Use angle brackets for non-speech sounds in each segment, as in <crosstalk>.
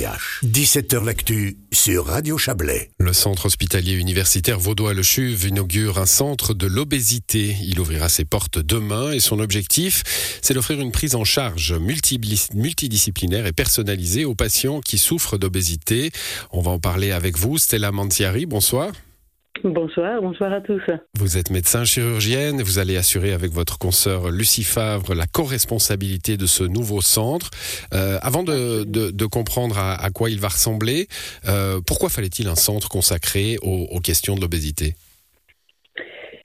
17h L'actu sur Radio Chablais. Le centre hospitalier universitaire Vaudois-le-Chuve inaugure un centre de l'obésité. Il ouvrira ses portes demain et son objectif, c'est d'offrir une prise en charge multidisciplinaire et personnalisée aux patients qui souffrent d'obésité. On va en parler avec vous, Stella Mantiari. Bonsoir. Bonsoir, bonsoir à tous. Vous êtes médecin chirurgienne, vous allez assurer avec votre consoeur Lucie Favre la co-responsabilité de ce nouveau centre. Euh, avant de, comprendre à, quoi il va ressembler, euh, pourquoi fallait-il un centre consacré aux, questions de l'obésité?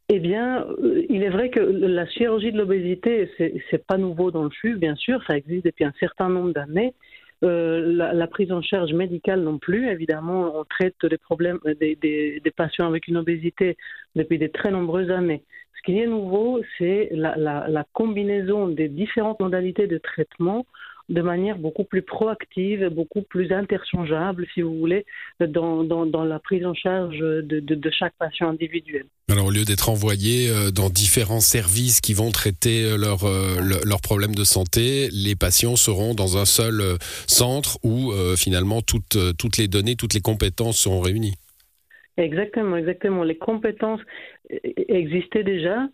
Eh bien, euh, il est vrai que la chirurgie de l'obésité, c'est pas nouveau dans le CHU, bien sûr, ça existe depuis un certain nombre d'années. Euh, la, prise en charge médicale non plus. Évidemment, on traite les problèmes des, des, patients avec une obésité depuis de très nombreuses années. Ce qui est nouveau, c'est la, combinaison des différentes modalités de traitement de manière beaucoup plus proactive, beaucoup plus interchangeable, si vous voulez, dans, dans, la prise en charge de, de, chaque patient individuel. Alors, au lieu d'être envoyés euh, dans différents services qui vont traiter euh, euh, leurs problèmes de santé, les patients seront dans un seul centre où finalement toutes, toutes les données, toutes les compétences seront réunies. Exactement, exactement. Les compétences existaient déjà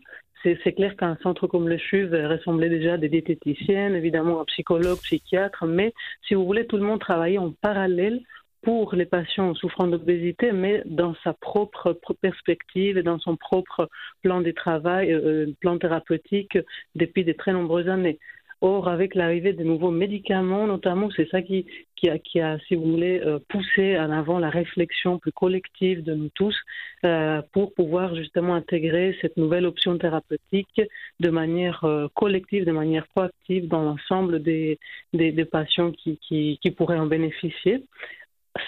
c'est clair qu'un centre comme le CHUV ressemblait déjà à des diététiciennes, évidemment un psychologue, psychiatre, mais si vous voulez, tout le monde travaillait en parallèle pour les patients souffrant d'obésité, mais dans sa propre perspective et dans son propre plan de travail, euh, plan thérapeutique depuis de très nombreuses années. Or, avec l'arrivée de nouveaux médicaments, notamment, c'est ça qui, qui, a, qui, a, si vous voulez, euh, poussé en avant la réflexion plus collective de nous tous euh, pour pouvoir justement intégrer cette nouvelle option thérapeutique de manière euh, collective, de manière proactive dans l'ensemble des, des, des, patients qui, qui pourraient en bénéficier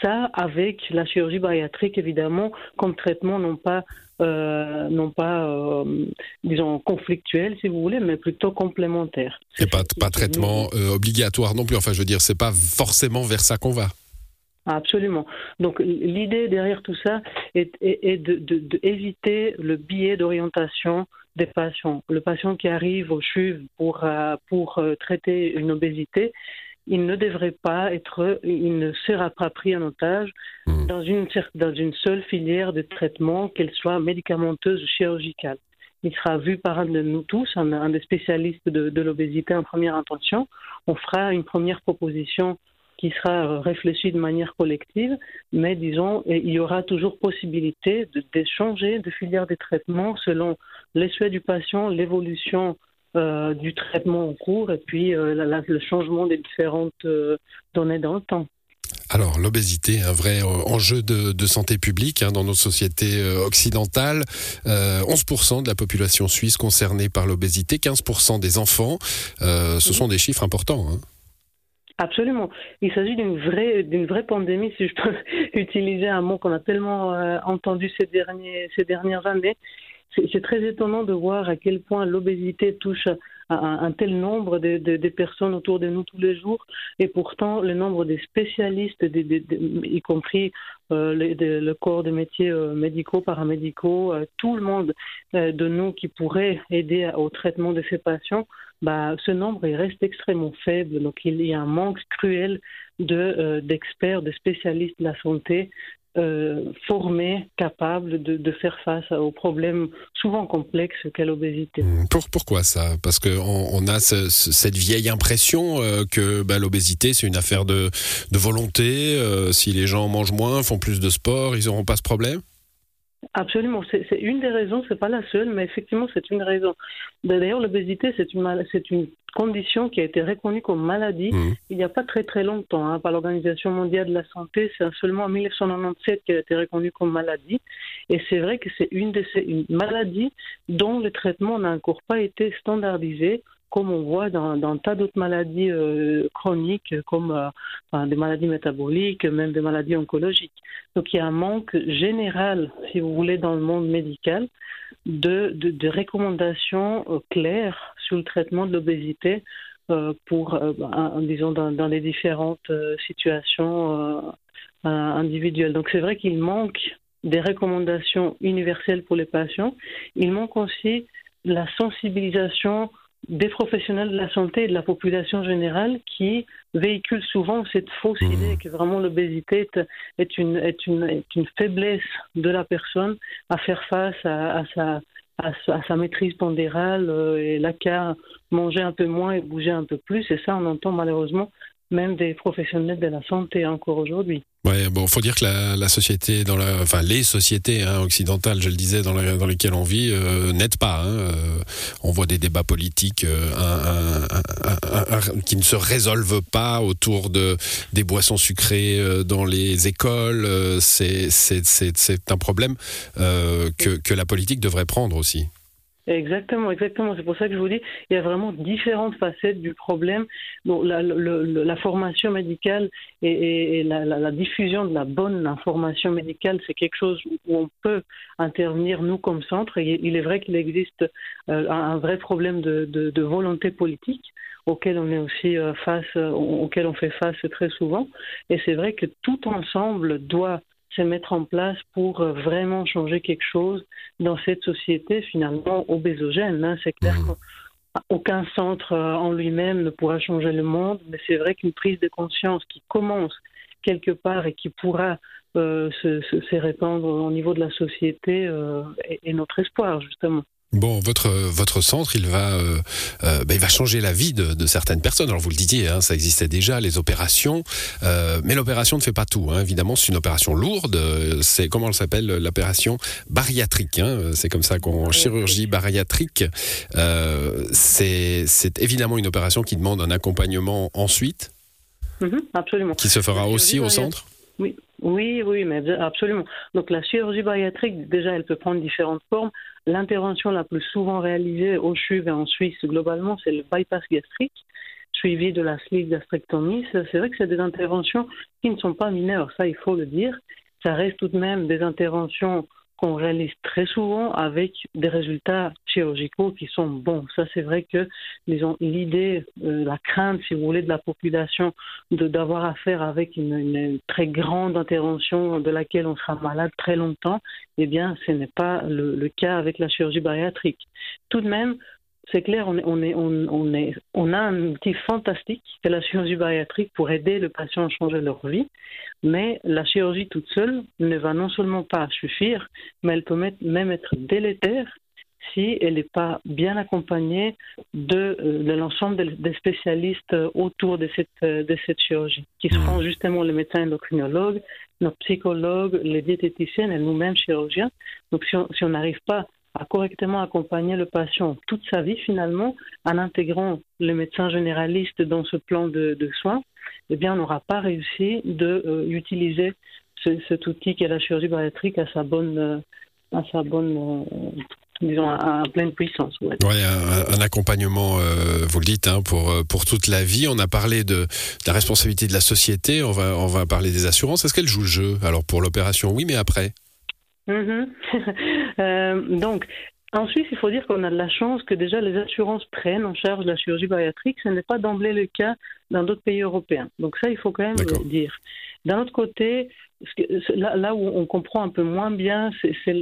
ça avec la chirurgie bariatrique évidemment comme traitement non pas euh, non pas euh, disons conflictuel si vous voulez mais plutôt complémentaire. C'est pas pas traitement euh, obligatoire non plus enfin je veux dire c'est pas forcément vers ça qu'on va. Absolument. Donc l'idée derrière tout ça est, est, d'éviter de, le biais d'orientation des patients. Le patient qui arrive au CHUV pour, pour traiter une obésité, il ne devrait pas être, il ne sera pas pris en otage hmm. dans, une, dans une seule filière de traitement, qu'elle soit médicamenteuse ou chirurgicale. Il sera vu par un de nous tous, un, des spécialistes de, de l'obésité en première intention. On fera une première proposition qui sera réfléchie de manière collective, mais disons, il y aura toujours possibilité d'échanger de, de filière de traitement selon les souhaits du patient, l'évolution euh, du traitement en cours et puis euh, le changement des différentes euh, données dans le temps. Alors l'obésité, un vrai enjeu de, santé publique hein, dans nos sociétés occidentales. 11% de la population suisse concernée par l'obésité, 15% des enfants. ce sont des chiffres importants. Hein. Absolument. Il s'agit d'une vraie, d'une vraie pandémie, si je peux <laughs> utiliser un mot qu'on a tellement entendu ces, derniers, ces dernières années c'est très étonnant de voir à quel point l'obésité touche un, tel nombre de, personnes autour de nous tous les jours, et pourtant le nombre des spécialistes, y compris euh, le, corps de métiers euh, médicaux, paramédicaux, euh, tout le monde de nous qui pourrait aider au traitement de ces patients, bah, ce nombre il reste extrêmement faible. Donc il y a un manque cruel d'experts, de spécialistes de la santé euh, formés, capables de, faire face aux problèmes souvent complexes qu'est l'obésité. Mmh. Pour, pourquoi ça? Parce qu'on on a cette vieille impression euh, que bah, l'obésité, c'est une affaire de, volonté. Euh, si les gens mangent moins, font plus de sport, ils n'auront pas ce problème? Absolument, c'est une des raisons, c'est pas la seule, mais effectivement c'est une raison. D'ailleurs, l'obésité c'est une c'est une condition qui a été reconnue comme maladie mmh. il n'y a pas très très longtemps hein, par l'Organisation mondiale de la santé. C'est seulement en 1997 qu'elle a été reconnue comme maladie, et c'est vrai que c'est une de ces maladies dont le traitement n'a encore pas été standardisé comme on voit dans, dans tas d'autres maladies euh, chroniques, comme euh, des maladies métaboliques, même des maladies oncologiques. Donc il y a un manque général, si vous voulez, dans le monde médical de, de, recommandations euh, claires sur le traitement de l'obésité pour, disons, dans, dans, les différentes situations individuelles. Donc c'est vrai qu'il manque des recommandations universelles pour les patients. Il manque aussi la sensibilisation des professionnels de la santé et de la population générale qui véhiculent souvent cette fausse Mmh. idée que vraiment l'obésité est, est une, est, une, est une faiblesse de la personne à faire face à, à sa, à, sa- maîtrise pondérale euh, et qu'à manger un peu moins et bouger un peu plus. Et ça, on entend malheureusement même des professionnels de la santé encore aujourd'hui. Ouais, bon, faut dire que la, société, enfin les sociétés hein, occidentales, je le disais, dans, lesquelles on vit, euh, n'aident pas. hein. Euh, on voit des débats politiques euh, qui ne se résolvent pas autour de des boissons sucrées dans les écoles. C'est un problème que la politique devrait prendre aussi. Exactement, exactement. C'est pour ça que je vous dis, il y a vraiment différentes facettes du problème. Bon, la, formation médicale et, la, diffusion de la bonne information médicale, c'est quelque chose où on peut intervenir, nous, comme centre. Il est vrai qu'il existe euh, un, vrai problème de, de- de volonté politique auquel on est aussi euh, face, euh, auquel on fait face très souvent. Et c'est vrai que tout ensemble doit se mettre en place pour euh, vraiment changer quelque chose dans cette société finalement obésogène. hein. C'est clair Mhm. qu'aucun centre euh, en lui-même ne pourra changer le monde, mais c'est vrai qu'une prise de conscience qui commence quelque part et qui pourra euh, se, se- se répandre au niveau de la société euh, est, est notre espoir justement. Bon, votre votre centre, il va euh, euh, ben, il va changer la vie de, de certaines personnes. Alors vous le disiez, hein, ça existait déjà les opérations, euh, mais l'opération ne fait pas tout. Hein. Évidemment, c'est une opération lourde. C'est comment elle s'appelle l'opération bariatrique. Hein, c'est comme ça qu'on chirurgie bariatrique. Euh, c'est c'est évidemment une opération qui demande un accompagnement ensuite, Mhm, absolument. qui se fera aussi au centre. Oui, oui, oui, mais absolument. Donc la chirurgie bariatrique, déjà, elle peut prendre différentes formes. L'intervention la plus souvent réalisée au CHUV et en Suisse globalement, c'est le bypass gastrique, suivi de la sleeve gastrectomie. C'est vrai que c'est des interventions qui ne sont pas mineures, ça il faut le dire. Ça reste tout de même des interventions qu'on réalise très souvent avec des résultats chirurgicaux qui sont bons. Ça, c'est vrai que disons, l'idée, euh, la crainte, si vous voulez, de la population de d'avoir affaire avec une, très grande intervention de laquelle on sera malade très longtemps, eh bien, ce n'est pas le, le cas avec la chirurgie bariatrique. Tout de même, c'est clair, on, est, on, est, on, on, est, on a un outil fantastique, c'est la chirurgie bariatrique pour aider le patient à changer leur vie, mais la chirurgie toute seule ne va non seulement pas suffire, mais elle peut même être délétère si elle n'est pas bien accompagnée de, euh, de l'ensemble des- spécialistes euh, autour de cette, euh, de cette chirurgie, qui seront justement les médecins endocrinologues, nos psychologues, les diététiciennes et nous-mêmes chirurgiens. Donc si on si on n'arrive pas à correctement accompagner le patient toute sa vie finalement, en intégrant le médecin généraliste dans ce plan de, soins, eh bien on n'aura pas réussi de euh, cet outil qui est la chirurgie bariatrique à sa bonne, euh, à sa bonne, euh, disons, à, pleine puissance. Ouais, un, accompagnement, euh, vous le dites, hein, pour pour toute la vie. On a parlé de, de la responsabilité de la société. On va on va parler des assurances. Est-ce qu'elle joue le jeu Alors pour l'opération, oui, mais après? <laughs> Euh, donc, en Suisse, il faut dire qu'on a de la chance que déjà les assurances prennent en charge la chirurgie bariatrique. Ce n'est pas d'emblée le cas dans d'autres pays européens. Donc ça, il faut quand même le dire. D'un autre côté, là, où on comprend un peu moins bien, c'est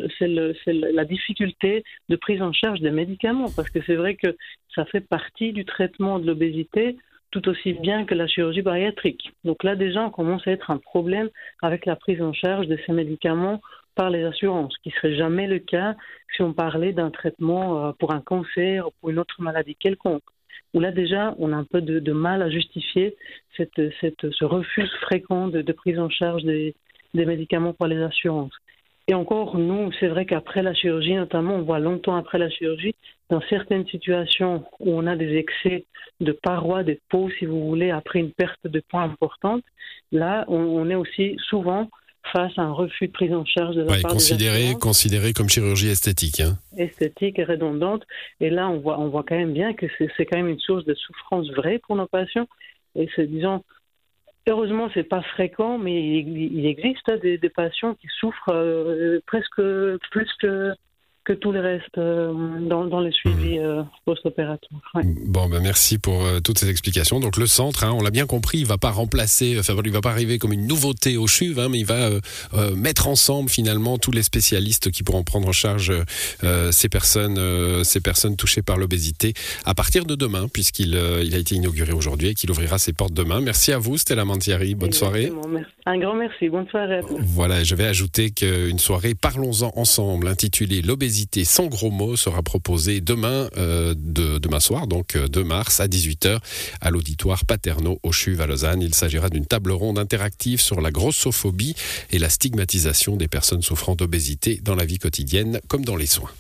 la difficulté de prise en charge des médicaments, parce que c'est vrai que ça fait partie du traitement de l'obésité tout aussi bien que la chirurgie bariatrique. Donc là, déjà, on commence à être un problème avec la prise en charge de ces médicaments par les assurances, qui serait jamais le cas si on parlait d'un traitement euh, pour un cancer ou pour une autre maladie quelconque. Où là déjà, on a un peu de, mal à justifier cette, ce refus fréquent de, prise en charge des, des médicaments par les assurances. Et encore, nous, c'est vrai qu'après la chirurgie, notamment, on voit longtemps après la chirurgie, dans certaines situations où on a des excès de parois, de peau, si vous voulez, après une perte de poids importante, là, on est aussi souvent face à un refus de prise en charge de la Ouais, part considéré des considéré comme chirurgie esthétique. Hein. esthétique et redondante. Et là, on voit, on voit quand même bien que c'est c'est quand même une source de souffrance vraie pour nos patients. Et c'est, disons, heureusement, c'est pas fréquent, mais il, il existe hein, des, des patients qui souffrent euh, presque plus que que tout le reste euh, dans, dans les suivis Mhm. euh, post-opératoires. Ouais. Bon, ben merci pour euh, toutes ces explications. Donc le centre, hein, on l'a bien compris, il va pas remplacer, enfin il va pas arriver comme une nouveauté au CHUV, hein, mais il va euh, euh, mettre ensemble finalement tous les spécialistes qui pourront prendre en charge euh, ces personnes, euh, ces personnes touchées par l'obésité à partir de demain, puisqu'il euh, il a été inauguré aujourd'hui et qu'il ouvrira ses portes demain. Merci à vous, Stella Mantiari. Bonne soirée. Merci. Un grand merci. Bonne soirée à tous. Voilà, je vais ajouter qu'une soirée Parlons-en ensemble, intitulée L'obésité sans gros mots, sera proposée demain, euh, de, demain soir, donc euh, 2 mars à 18h, à l'auditoire Paterno au CHUV à Lausanne. Il s'agira d'une table ronde interactive sur la grossophobie et la stigmatisation des personnes souffrant d'obésité dans la vie quotidienne comme dans les soins.